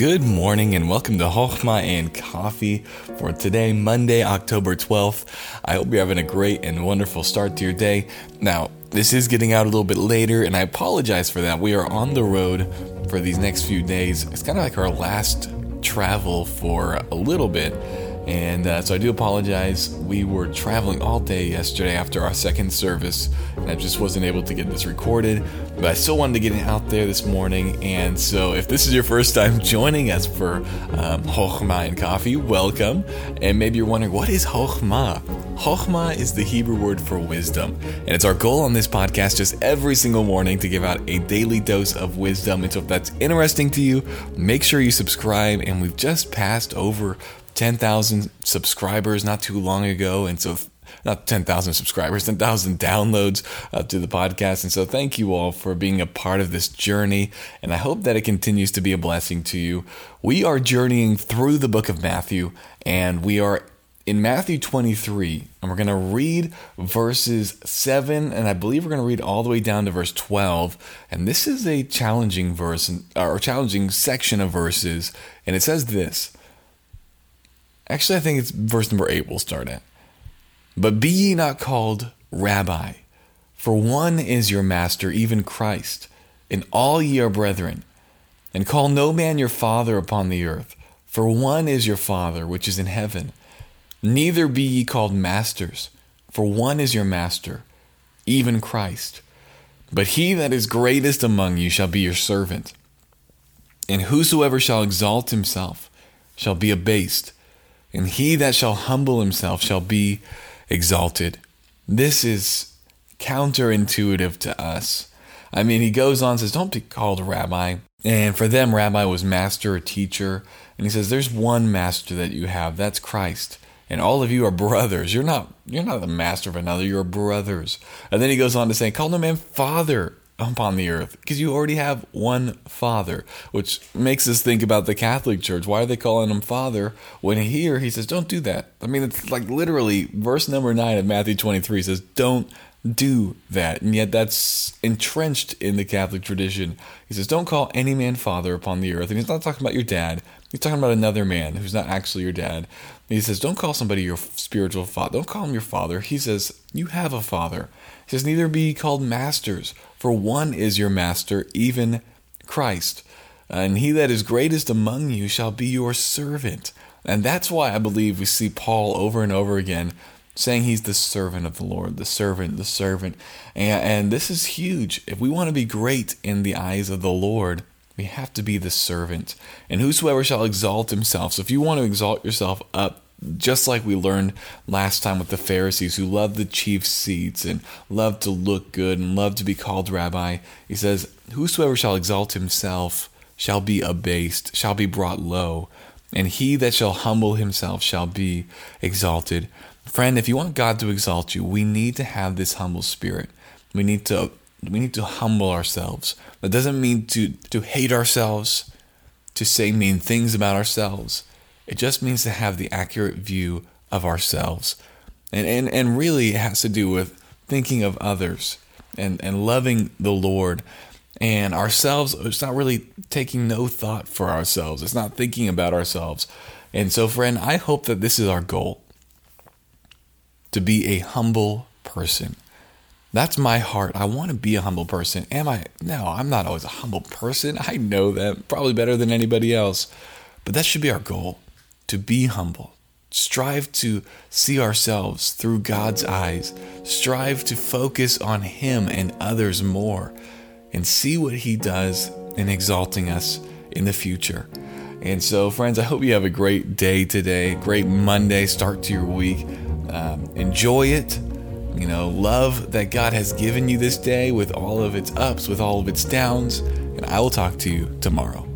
Good morning and welcome to Hochma and Coffee for today, Monday, October 12th. I hope you're having a great and wonderful start to your day. Now, this is getting out a little bit later, and I apologize for that. We are on the road for these next few days. It's kind of like our last travel for a little bit. And uh, so I do apologize. We were traveling all day yesterday after our second service, and I just wasn't able to get this recorded. But I still wanted to get it out there this morning. And so if this is your first time joining us for um, and Coffee, welcome. And maybe you're wondering, what is Hochma? Hochma is the Hebrew word for wisdom. And it's our goal on this podcast just every single morning to give out a daily dose of wisdom. And so if that's interesting to you, make sure you subscribe. And we've just passed over 10,000 subscribers not too long ago. And so, not 10,000 subscribers, 10,000 downloads uh, to the podcast. And so, thank you all for being a part of this journey. And I hope that it continues to be a blessing to you. We are journeying through the book of Matthew, and we are in Matthew 23, and we're going to read verses 7, and I believe we're going to read all the way down to verse 12. And this is a challenging verse, or challenging section of verses. And it says this. Actually, I think it's verse number 8 we'll start at. But be ye not called rabbi, for one is your master, even Christ, and all ye are brethren. And call no man your father upon the earth, for one is your Father which is in heaven. Neither be ye called masters, for one is your master, even Christ. But he that is greatest among you shall be your servant. And whosoever shall exalt himself shall be abased and he that shall humble himself shall be exalted. This is counterintuitive to us. I mean, he goes on says, Don't be called rabbi. And for them, rabbi was master or teacher. And he says, There's one master that you have, that's Christ. And all of you are brothers. You're not you're not the master of another, you're brothers. And then he goes on to say, Call no man father upon the earth because you already have one father which makes us think about the catholic church. Why are they calling him father when here he says don't do that. I mean it's like literally verse number 9 of matthew 23 says don't do that. And yet that's entrenched in the catholic tradition. He says don't call any man father upon the earth. And he's not talking about your dad. He's talking about another man who's not actually your dad. He says don't call somebody your spiritual father don't call him your father. He says you have a father. He says neither be called masters for one is your master, even Christ. And he that is greatest among you shall be your servant. And that's why I believe we see Paul over and over again saying he's the servant of the Lord, the servant, the servant. And, and this is huge. If we want to be great in the eyes of the Lord, we have to be the servant. And whosoever shall exalt himself. So if you want to exalt yourself up, just like we learned last time with the Pharisees who loved the chief seats and loved to look good and loved to be called rabbi, he says, Whosoever shall exalt himself shall be abased, shall be brought low, and he that shall humble himself shall be exalted. Friend, if you want God to exalt you, we need to have this humble spirit. We need to we need to humble ourselves. That doesn't mean to to hate ourselves, to say mean things about ourselves it just means to have the accurate view of ourselves. And, and, and really, it has to do with thinking of others and, and loving the Lord and ourselves. It's not really taking no thought for ourselves, it's not thinking about ourselves. And so, friend, I hope that this is our goal to be a humble person. That's my heart. I want to be a humble person. Am I? No, I'm not always a humble person. I know that probably better than anybody else. But that should be our goal to be humble. Strive to see ourselves through God's eyes. Strive to focus on Him and others more and see what He does in exalting us in the future. And so, friends, I hope you have a great day today, great Monday start to your week. Um, enjoy it. You know, love that God has given you this day with all of its ups, with all of its downs. And I will talk to you tomorrow.